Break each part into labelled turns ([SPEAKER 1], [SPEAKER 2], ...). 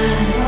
[SPEAKER 1] time.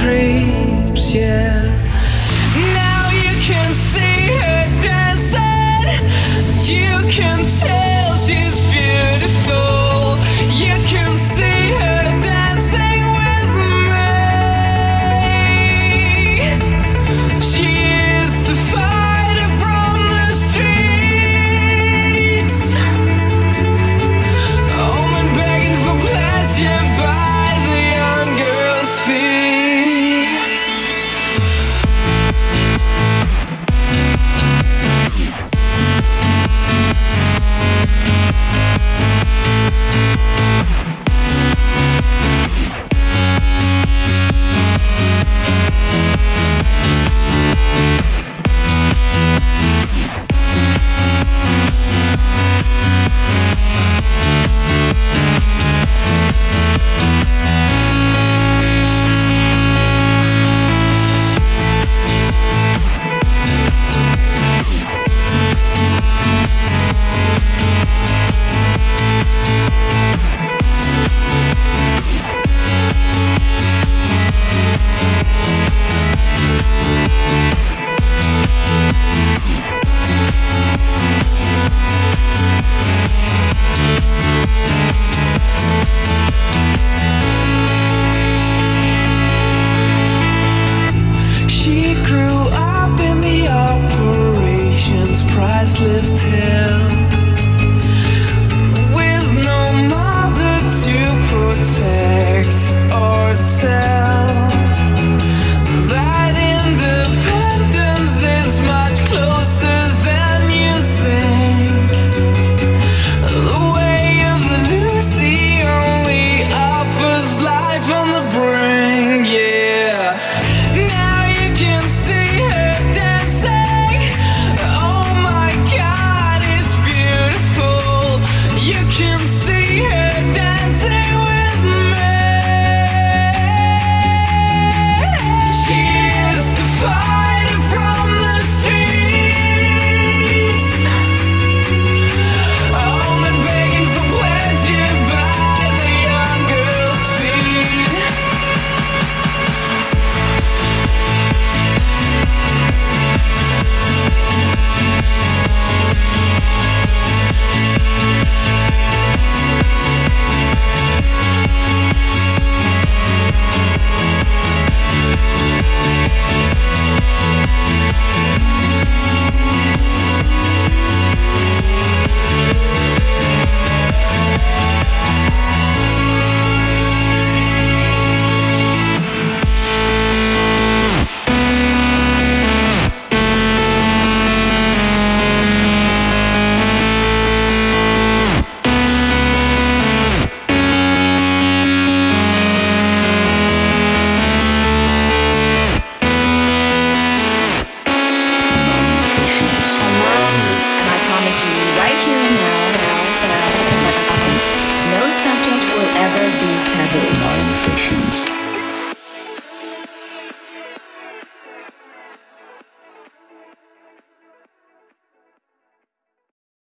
[SPEAKER 2] creeps, yeah.